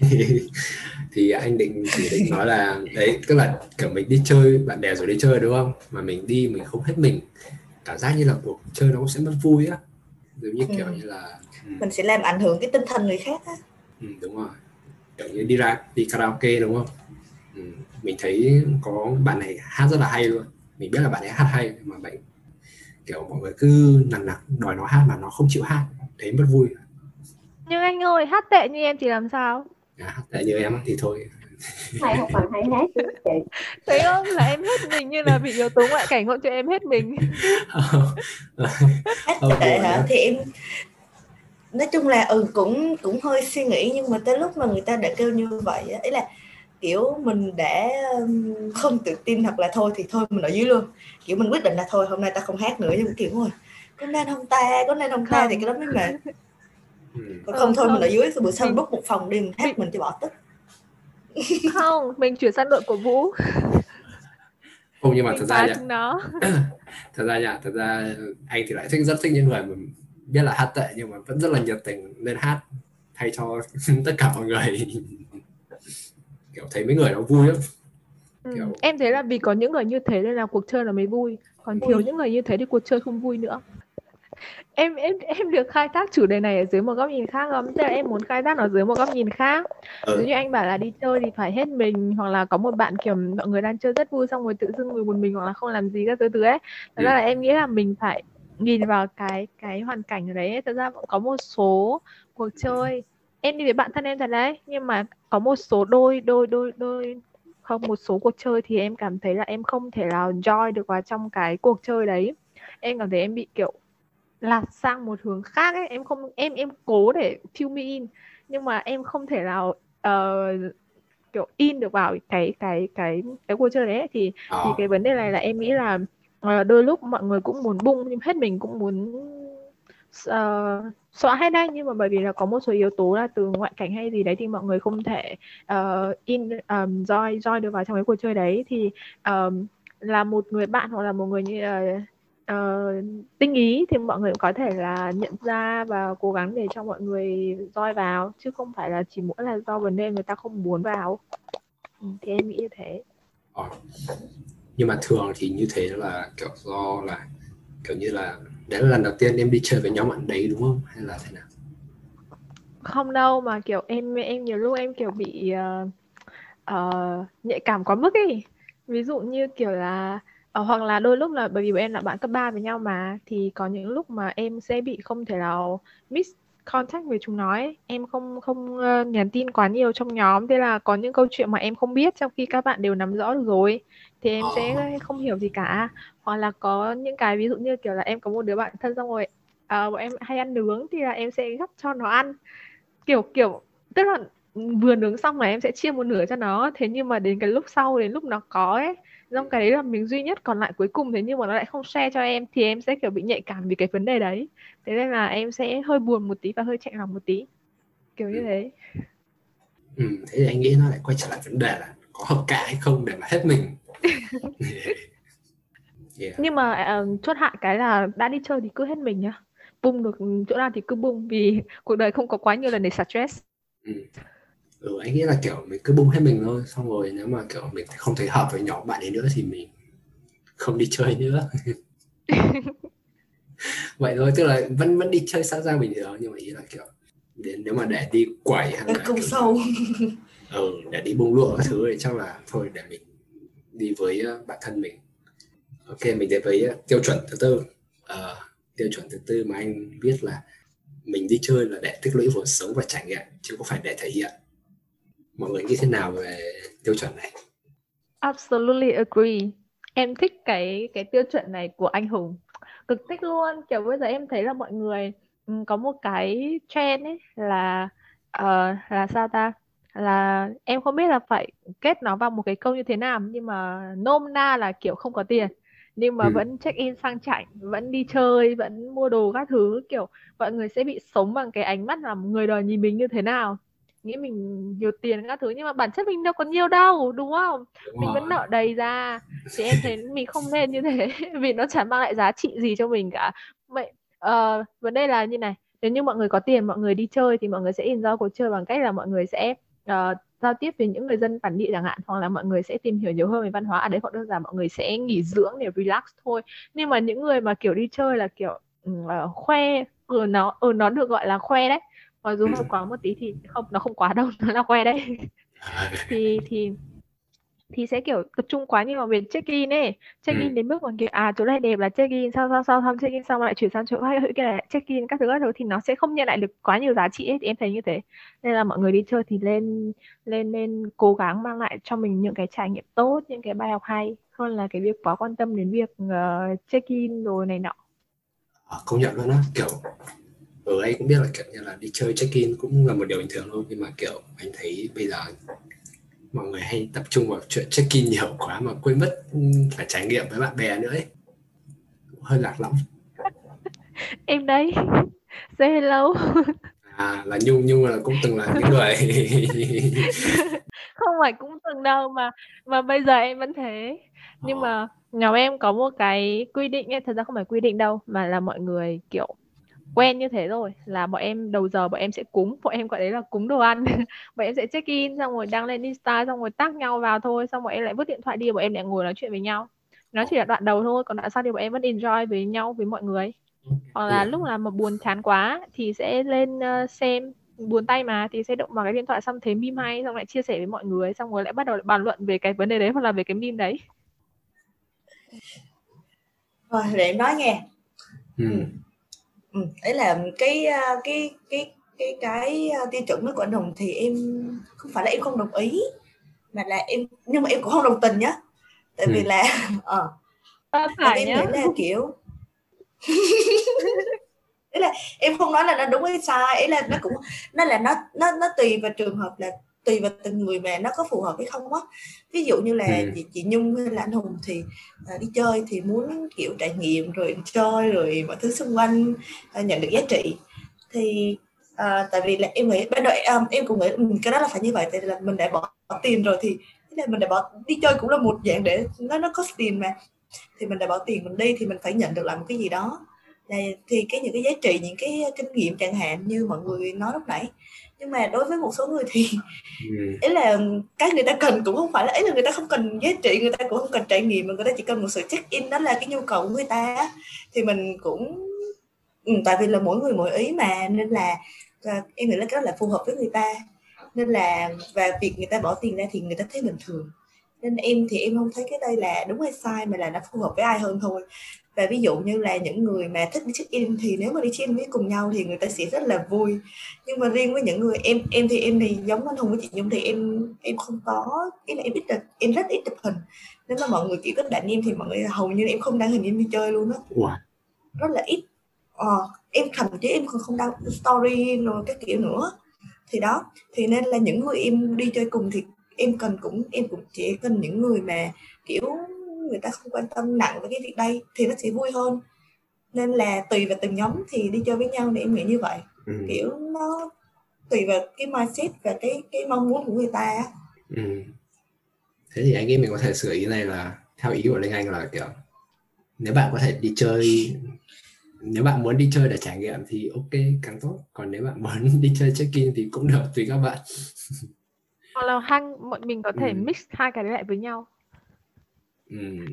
thì anh định chỉ định nói là đấy tức là kiểu mình đi chơi bạn bè rồi đi chơi đúng không? Mà mình đi mình không hết mình. Cảm giác như là cuộc chơi nó cũng sẽ mất vui á. Giống như kiểu Ừ. như là ừ, mình sẽ làm ảnh hưởng cái tinh thần người khác á. Ừ, đúng rồi. Kiểu như đi ra đi karaoke đúng không? Ừ, mình thấy có bạn này hát rất là hay luôn. Mình biết là bạn ấy hát hay mà bạn kiểu mọi người cứ nằng nặc đòi nó hát mà nó không chịu hát. Thấy mất vui. Nhưng anh ơi hát tệ như em thì làm sao à, tại như em thì thôi. Hay không bằng hay hát chứ chị thấy không là em hết mình như là bị yếu tố ngoại cảnh gọi cho em hết mình. Hát Ờ, tệ hả? thì em nói chung là ừ cũng cũng hơi suy nghĩ nhưng mà tới lúc mà người ta đã kêu như vậy á ý là kiểu mình đã không tự tin hoặc là thôi thì thôi mình ở dưới luôn. Kiểu mình quyết định là thôi hôm nay ta không hát nữa nhưng mà kiểu rồi có nên không ta? Có nên không ta? Thì cái đó mới mệt ừ. còn Ừ, không thôi không. mình ở dưới bữa sau Mình- book một phòng đi mình hát mình cho bỏ tức không mình chuyển sang đội của Vũ. Không nhưng mà mình thật ra chúng nó. Thật ra nhá thật ra anh thì lại thích rất thích những người mà biết là hát tệ nhưng mà vẫn rất là nhiệt tình lên hát thay cho tất cả mọi người. Kiểu thấy mấy người nó vui lắm. Ừ. Kiểu- em thấy là vì có những người như thế nên là cuộc chơi nó mới vui. Còn thiếu những người như thế thì cuộc chơi không vui nữa em em em được khai thác chủ đề này ở dưới một góc nhìn khác không? Tức là em muốn khai thác nó dưới một góc nhìn khác. Ừ. Nếu như anh bảo là đi chơi thì phải hết mình hoặc là có một bạn kiểu mọi người đang chơi rất vui xong rồi tự dưng người một mình hoặc là không làm gì các thứ thứ ấy. Thật Ừ. ra là em nghĩ là mình phải nhìn vào cái cái hoàn cảnh ở đấy. Thật ra cũng có một số cuộc chơi em đi với bạn thân em thật đấy nhưng mà có một số đôi đôi đôi đôi không một số cuộc chơi thì em cảm thấy là em không thể nào join được vào trong cái cuộc chơi đấy em cảm thấy em bị kiểu lạc sang một hướng khác ấy em không em em cố để fill me in nhưng mà em không thể nào ờ, kiểu in được vào cái cái cái cái cuộc chơi đấy ấy. thì thì Ờ. cái vấn đề này là em nghĩ là ờ, đôi lúc mọi người cũng muốn bung nhưng hết mình cũng muốn ờ, xóa hết đấy nhưng mà bởi vì là có một số yếu tố là từ ngoại cảnh hay gì đấy thì mọi người không thể ờ, in um, join join được vào trong cái cuộc chơi đấy thì um, là một người bạn hoặc là một người như là ờ, tinh ý thì mọi người cũng có thể là nhận ra và cố gắng để cho mọi người join vào chứ không phải là chỉ mỗi là do vấn đề người ta không muốn vào. Ừ, thì em nghĩ như thế. Ờ. nhưng mà thường thì như thế là kiểu do là kiểu như là đấy là lần đầu tiên em đi chơi với nhóm bạn đấy đúng không? Hay là thế nào? Không đâu mà kiểu em em nhiều lúc em kiểu bị ờ, ờ, nhạy cảm quá mức ấy. Ví dụ như kiểu là ờ, hoặc là đôi lúc là bởi vì bọn em là bạn cấp 3 với nhau mà thì có những lúc mà em sẽ bị không thể nào miss contact với chúng nó ấy. em không không ờ, nhắn tin quá nhiều trong nhóm thế là có những câu chuyện mà em không biết trong khi các bạn đều nắm rõ được rồi thì em sẽ không hiểu gì cả. Hoặc là có những cái ví dụ như kiểu là em có một đứa bạn thân xong rồi ờ, bọn em hay ăn nướng thì là em sẽ gắp cho nó ăn. Kiểu kiểu tức là vừa nướng xong là em sẽ chia một nửa cho nó thế nhưng mà đến cái lúc sau đến lúc nó có ấy xong cái đấy là mình duy nhất còn lại cuối cùng thế nhưng mà nó lại không share cho em thì em sẽ kiểu bị nhạy cảm vì cái vấn đề đấy thế nên là em sẽ hơi buồn một tí và hơi chạnh lòng một tí kiểu như Ừ. thế ừ, thế thì anh nghĩ nó lại quay trở lại vấn đề là có hợp cả hay không để mà hết mình yeah. nhưng mà uh, chốt hạ cái là đã đi chơi thì cứ hết mình nhá bung được chỗ nào thì cứ bung vì cuộc đời không có quá nhiều lần để stress ừ. Ừ, anh nghĩ là kiểu mình cứ bung hết mình thôi xong rồi nếu mà kiểu mình không thấy hợp với nhóm bạn ấy nữa thì mình không đi chơi nữa. Vậy thôi tức là vẫn vẫn đi chơi xã giao bình thường nhưng mà ý là kiểu đến nếu mà để đi quẩy hay là kiểu- sâu. Ừ, để đi bung lụa các thứ thì chắc là thôi để mình đi với ờ, bản thân mình. Ok mình đến với ờ, tiêu chuẩn thứ tư. Ờ, tiêu chuẩn thứ tư mà anh biết là mình đi chơi là để tích lũy vốn sống và trải nghiệm chứ không phải để thể hiện mọi người nghĩ thế nào về tiêu chuẩn này Absolutely agree. Em thích cái cái tiêu chuẩn này của anh Hùng. Cực thích luôn. Kiểu bây giờ em thấy là mọi người ừm, có một cái trend ấy là ờ, là sao ta? Là em không biết là phải kết nó vào một cái câu như thế nào nhưng mà nôm na là kiểu không có tiền nhưng mà Ừ. vẫn check in sang chảnh, vẫn đi chơi, vẫn mua đồ các thứ kiểu mọi người sẽ bị sống bằng cái ánh mắt là người đời nhìn mình như thế nào. Nghĩ mình nhiều tiền các thứ nhưng mà bản chất mình đâu có nhiều đâu, đúng không? Đúng mình rồi. vẫn nợ đầy ra. Thì em thấy mình không nên như thế vì nó chẳng mang lại giá trị gì cho mình cả. Vậy ờ, vấn đề là như này nếu như mọi người có tiền mọi người đi chơi thì mọi người sẽ enjoy cuộc chơi bằng cách là mọi người sẽ ờ, giao tiếp với những người dân bản địa chẳng hạn hoặc là mọi người sẽ tìm hiểu nhiều hơn về văn hóa. Ở đấy hoặc đơn giản mọi người sẽ nghỉ dưỡng để relax thôi. Nhưng mà những người mà kiểu đi chơi là kiểu ờ, khoe ừ, nó ừ, nó được gọi là khoe đấy mặc dù hơi quá một tí thì không nó không quá đâu nó là khoe đấy. À, thì thì thì sẽ kiểu tập trung quá nhiều vào việc check in ấy. Check in Ừ. đến mức mà kiểu à chỗ này đẹp là check in sau sau sau xong check in xong lại chuyển sang chỗ hay cái này lại check in các thứ các thứ thì nó sẽ không nhận lại được quá nhiều giá trị ấy thì em thấy như thế. Nên là mọi người đi chơi thì lên lên lên cố gắng mang lại cho mình những cái trải nghiệm tốt những cái bài học hay hơn là cái việc quá quan tâm đến việc uh, check in rồi này nọ. Ờ, công nhận luôn á kiểu ở anh cũng biết là kiểu như là đi chơi check in cũng là một điều bình thường thôi nhưng mà kiểu anh thấy bây giờ mọi người hay tập trung vào chuyện check in nhiều quá mà quên mất ừ, phải trải nghiệm với bạn bè nữa ấy. Hơi lạc lõng. Em đấy. Say hello. À là nhung nhung là cũng từng là những người. Không phải cũng từng đâu mà mà bây giờ em vẫn thế. Nhưng Ờ. mà nhóm em có một cái quy định ấy thật ra không phải quy định đâu mà là mọi người kiểu quen như thế rồi là bọn em đầu giờ bọn em sẽ cúng bọn em gọi đấy là cúng đồ ăn. Bọn em sẽ check in xong rồi đăng lên insta xong rồi tag nhau vào thôi xong bọn em lại vứt điện thoại đi bọn em lại ngồi nói chuyện với nhau. Nó chỉ là đoạn đầu thôi còn đoạn sau thì bọn em vẫn enjoy với nhau với mọi người. Hoặc là lúc là mà buồn chán quá thì sẽ lên ờ, xem buồn tay mà thì sẽ động vào cái điện thoại xong thấy meme hay xong lại chia sẻ với mọi người xong rồi lại bắt đầu lại bàn luận về cái vấn đề đấy hoặc là về cái meme đấy. Rồi, để em nói nghe. Ừ. ừ. đấy là cái à, cái cái cái cái à, tiêu chuẩn đó của anh Hùng thì em không phải là em không đồng ý mà là em nhưng mà em cũng không đồng tình nhá tại vì Ừ. là ờ à, phải vì em nhá nghĩ là kiểu ý là em không nói là nó đúng hay sai ý là nó cũng nó là nó nó nó tùy vào trường hợp là tùy vào từng người mà nó có phù hợp hay không á. Ví dụ như là Ừ. chị, chị Nhung hay là anh Hùng thì à, đi chơi thì muốn kiểu trải nghiệm rồi chơi rồi mọi thứ xung quanh à, nhận được giá trị. Thì à, tại vì là em nghĩ ban đầu um, em cũng nghĩ ừ, cái đó là phải như vậy tại vì là mình đã bỏ, bỏ tiền rồi thì là mình đã bỏ đi chơi cũng là một dạng để nó nó có tiền mà. Thì mình đã bỏ tiền mình đi thì mình phải nhận được lại một cái gì đó. Là thì cái những cái giá trị những cái kinh nghiệm chẳng hạn như mọi người nói lúc nãy nhưng mà đối với một số người thì Ừ. ý là cái người ta cần cũng không phải là ý là người ta không cần giá trị người ta cũng không cần trải nghiệm mà người ta chỉ cần một sự check in đó là cái nhu cầu của người ta thì mình cũng ừ, tại vì là mỗi người mỗi ý mà nên là à, em nghĩ là cái đó là phù hợp với người ta. Nên là và việc người ta bỏ tiền ra thì người ta thấy bình thường. Nên em thì em không thấy cái đây là đúng hay sai mà là nó phù hợp với ai hơn thôi và ví dụ như là những người mà thích đi check in thì nếu mà đi check in với cùng nhau thì người ta sẽ rất là vui. Nhưng mà riêng với những người em em thì em thì giống anh Hùng với chị Nhung thì em em không có ý là em ít là em rất ít chụp hình. Nếu mà mọi người chỉ kết bạn em thì mọi người hầu như em không đăng hình em đi chơi luôn á. Rất là ít. Ờ, em thậm chí em còn không đăng story rồi các kiểu nữa. Thì đó thì nên là những người em đi chơi cùng thì em cần cũng em cũng chỉ cần những người mà kiểu người ta không quan tâm nặng với cái việc đây thì nó sẽ vui hơn nên là tùy vào từng nhóm thì đi chơi với nhau thì em nghĩ như vậy ừ. kiểu nó tùy vào cái mindset và cái cái mong muốn của người ta á. Ừ. Thế thì anh nghĩ mình có thể sửa ý này là theo ý của Linh Anh là kiểu nếu bạn có thể đi chơi nếu bạn muốn đi chơi để trải nghiệm thì ok càng tốt còn nếu bạn muốn đi chơi check-in thì cũng được tùy các bạn hoặc là hăng bọn mình có thể Ừ. mix hai cái đấy lại với nhau ừ.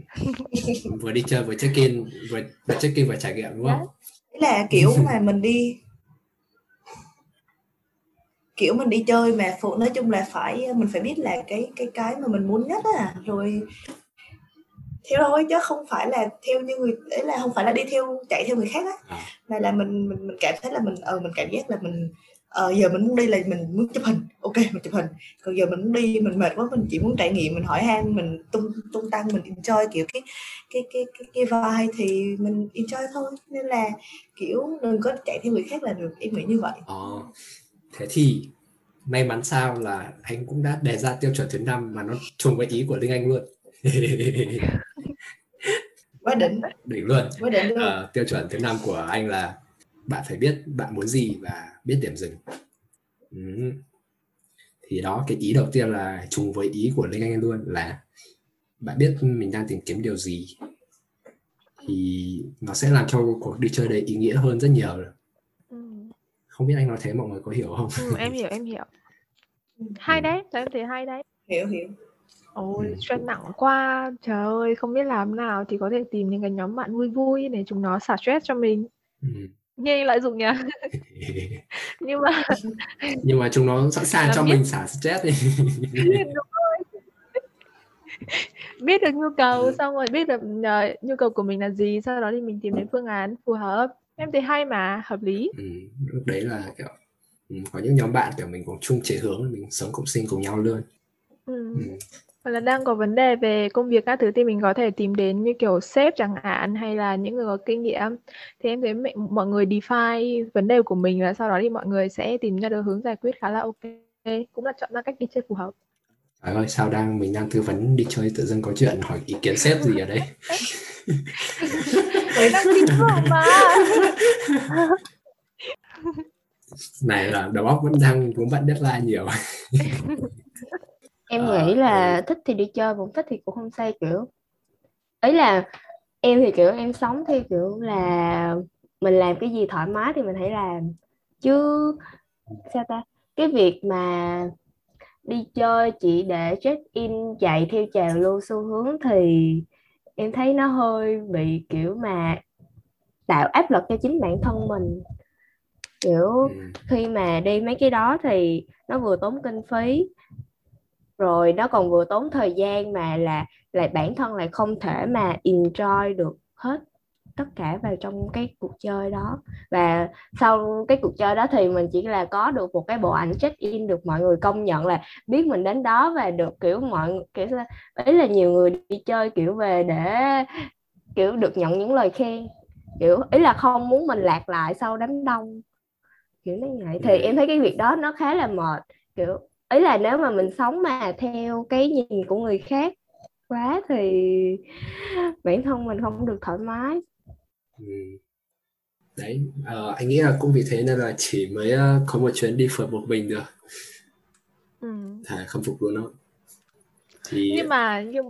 vừa đi chơi vừa check-in vừa, vừa check-in vừa trải nghiệm đúng không? Thế là kiểu mà mình đi kiểu mình đi chơi mà phụ nói chung là phải mình phải biết là cái cái cái mà mình muốn nhất á rồi theo thôi chứ không phải là theo như người đấy là không phải là đi theo chạy theo người khác á À. mà là mình mình mình cảm thấy là mình ờ mình cảm giác là mình ờ giờ mình muốn đi là mình muốn chụp hình. Ok mình chụp hình. Còn giờ mình muốn đi mình mệt quá mình chỉ muốn trải nghiệm mình hỏi han mình tung tung tăng mình enjoy kiểu cái cái cái cái, cái vibe thì mình enjoy thôi. Nên là kiểu đừng có chạy theo người khác là được. Em nghĩ như vậy. Ờ. Thế thì may mắn sao là anh cũng đã đề ra tiêu chuẩn thứ năm mà nó trùng với ý của Linh Anh luôn. Quá đỉnh. Đỉnh luôn. Quá đỉnh luôn. Ờ, tiêu chuẩn thứ năm của anh là bạn phải biết bạn muốn gì và biết điểm dừng ừ. thì đó cái ý đầu tiên là trùng với ý của Linh Anh luôn là bạn biết mình đang tìm kiếm điều gì thì nó sẽ làm cho cuộc đi chơi đấy ý nghĩa hơn rất nhiều ừ. không biết anh nói thế mọi người có hiểu không Ừ, em hiểu em hiểu hay đấy em thấy hay đấy hiểu hiểu ôi Ừ. stress nặng quá trời ơi không biết làm nào thì có thể tìm những cái nhóm bạn vui vui để chúng nó xả stress cho mình ừ. Nghe lợi dụng nhỉ nhưng mà nhưng mà chúng nó sẵn sàng cho biết. mình xả stress đi đúng rồi biết được nhu cầu xong rồi biết được ờ, nhu cầu của mình là gì sau đó thì mình tìm đến phương án phù hợp em thấy hay mà hợp lý ừ. lúc đấy là kiểu ừ, có những nhóm bạn kiểu mình cùng chung chí hướng mình sống cộng sinh cùng nhau luôn ừ. ừ. Hoặc là đang có vấn đề về công việc các thứ thì mình có thể tìm đến như kiểu sếp chẳng hạn hay là những người có kinh nghiệm. Thì em thấy mẹ- mọi người define vấn đề của mình và sau đó thì mọi người sẽ tìm ra được hướng giải quyết khá là ok. Cũng là chọn ra cách đi chơi phù hợp. Trời ơi, sao đang mình đang tư vấn đi chơi tự dưng có chuyện hỏi ý kiến sếp gì ở đây đang mà. Này là đầu óc vẫn đang vướng bận deadline nhiều em Ờ, nghĩ là thích thì đi chơi không thích thì cũng không sao kiểu. Ấy là em thì kiểu em sống theo kiểu là mình làm cái gì thoải mái thì mình hãy làm. Chứ sao ta? Cái việc mà đi chơi chỉ để check in chạy theo trào lưu xu hướng thì em thấy nó hơi bị kiểu mà tạo áp lực cho chính bản thân mình. Kiểu ừ. khi mà đi mấy cái đó thì nó vừa tốn kinh phí rồi nó còn vừa tốn thời gian mà là lại bản thân lại không thể mà enjoy được hết tất cả vào trong cái cuộc chơi đó. Và sau cái cuộc chơi đó thì mình chỉ là có được một cái bộ ảnh check in được mọi người công nhận là biết mình đến đó và được kiểu mọi kiểu ấy là nhiều người đi chơi kiểu về để kiểu được nhận những lời khen kiểu ý là không muốn mình lạc lại sau đám đông kiểu như vậy. Thì em thấy cái việc đó nó khá là mệt kiểu ý là nếu mà mình sống mà theo cái nhìn của người khác quá thì bản thân mình không được thoải mái ừ. đấy uh, anh nghĩ là cũng vì thế nên là chỉ mới uh, có một chuyến đi phượt một mình được ừ. thà khâm phục luôn đó thì nhưng mà nhưng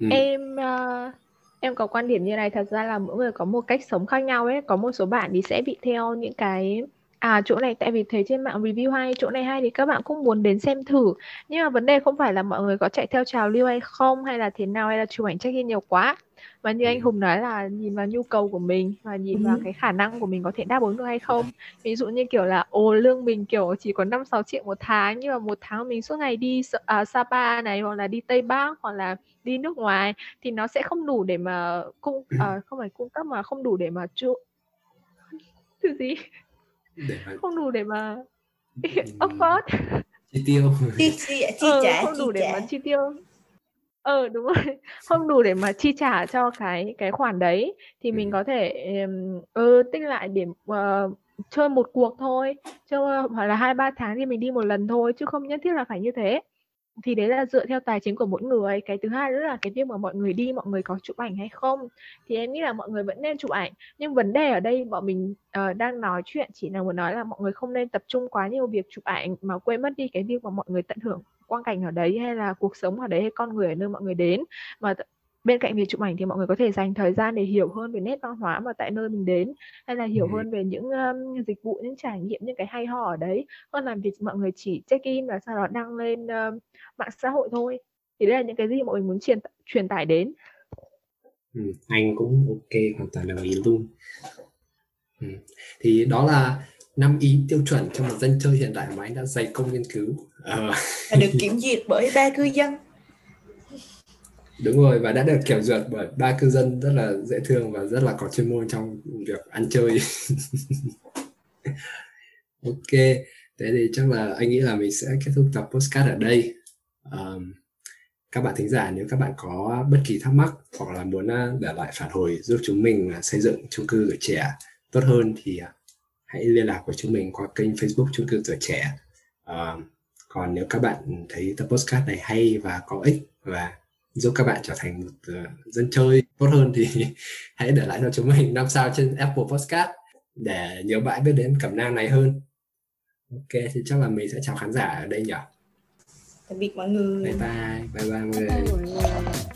ừ. em uh, em có quan điểm như này thật ra là mỗi người có một cách sống khác nhau ấy có một số bạn thì sẽ bị theo những cái À chỗ này tại vì thấy trên mạng review hay, chỗ này hay thì các bạn cũng muốn đến xem thử. Nhưng mà vấn đề không phải là mọi người có chạy theo trào lưu hay không hay là thế nào hay là chụp ảnh check-in nhiều quá. Mà như anh Hùng nói là nhìn vào nhu cầu của mình và nhìn vào cái khả năng của mình có thể đáp ứng được hay không. Ví dụ như kiểu là ồ lương mình kiểu chỉ có 5 6 triệu một tháng nhưng mà một tháng mình suốt ngày đi à, Sapa này hoặc là đi Tây Bắc hoặc là đi nước ngoài thì nó sẽ không đủ để mà cung à, không phải cung cấp mà không đủ để mà chu thứ gì để mà... không đủ để mà afford chi tiêu. Chi, chi, chi ờ, trả không đủ để mà chi tiêu. Ờ đúng rồi. Không đủ để mà chi trả cho cái cái khoản đấy. Thì ừ. mình có thể ừ, tích lại để uh, chơi một cuộc thôi. Chơi hoặc là hai ba tháng thì mình đi một lần thôi chứ không nhất thiết là phải như thế thì đấy là dựa theo tài chính của mỗi người. Cái thứ hai nữa là cái việc mà mọi người đi mọi người có chụp ảnh hay không thì em nghĩ là mọi người vẫn nên chụp ảnh. Nhưng vấn đề ở đây bọn mình uh, đang nói chuyện chỉ là muốn nói là mọi người không nên tập trung quá nhiều việc chụp ảnh mà quên mất đi cái việc mà mọi người tận hưởng quang cảnh ở đấy hay là cuộc sống ở đấy hay con người ở nơi mọi người đến. Mà bên cạnh việc chụp ảnh thì mọi người có thể dành thời gian để hiểu hơn về nét văn hóa mà tại nơi mình đến hay là hiểu ừ. hơn về những um, dịch vụ những trải nghiệm những cái hay ho ở đấy hơn là việc mọi người chỉ check in và sau đó đăng lên uh, mạng xã hội thôi thì đây là những cái gì mọi người muốn truyền truyền tải đến ừ, anh cũng ok hoàn toàn đồng ý luôn ừ. thì đó là năm ý tiêu chuẩn cho một dân chơi hiện đại mà anh đã dày công nghiên cứu uh. được kiểm duyệt bởi ba cư dân đúng rồi và đã được kiểm duyệt bởi ba cư dân rất là dễ thương và rất là có chuyên môn trong việc ăn chơi. Ok thế thì chắc là anh nghĩ là mình sẽ kết thúc tập postcard ở đây. Um, các bạn thính giả nếu các bạn có bất kỳ thắc mắc hoặc là muốn à, để lại phản hồi giúp chúng mình à, xây dựng chung cư tuổi trẻ tốt hơn thì à, hãy liên lạc với chúng mình qua kênh Facebook chung cư tuổi trẻ. Uh, còn nếu các bạn thấy tập postcard này hay và có ích và giúp các bạn trở thành một uh, dân chơi tốt hơn thì hãy để lại cho chúng mình năm sao trên Apple Podcast để nhiều bạn biết đến cẩm nang này hơn. Ok thì chắc là mình sẽ chào khán giả ở đây nhỉ? Tạm biệt mọi người. Bye bye bye bye mọi người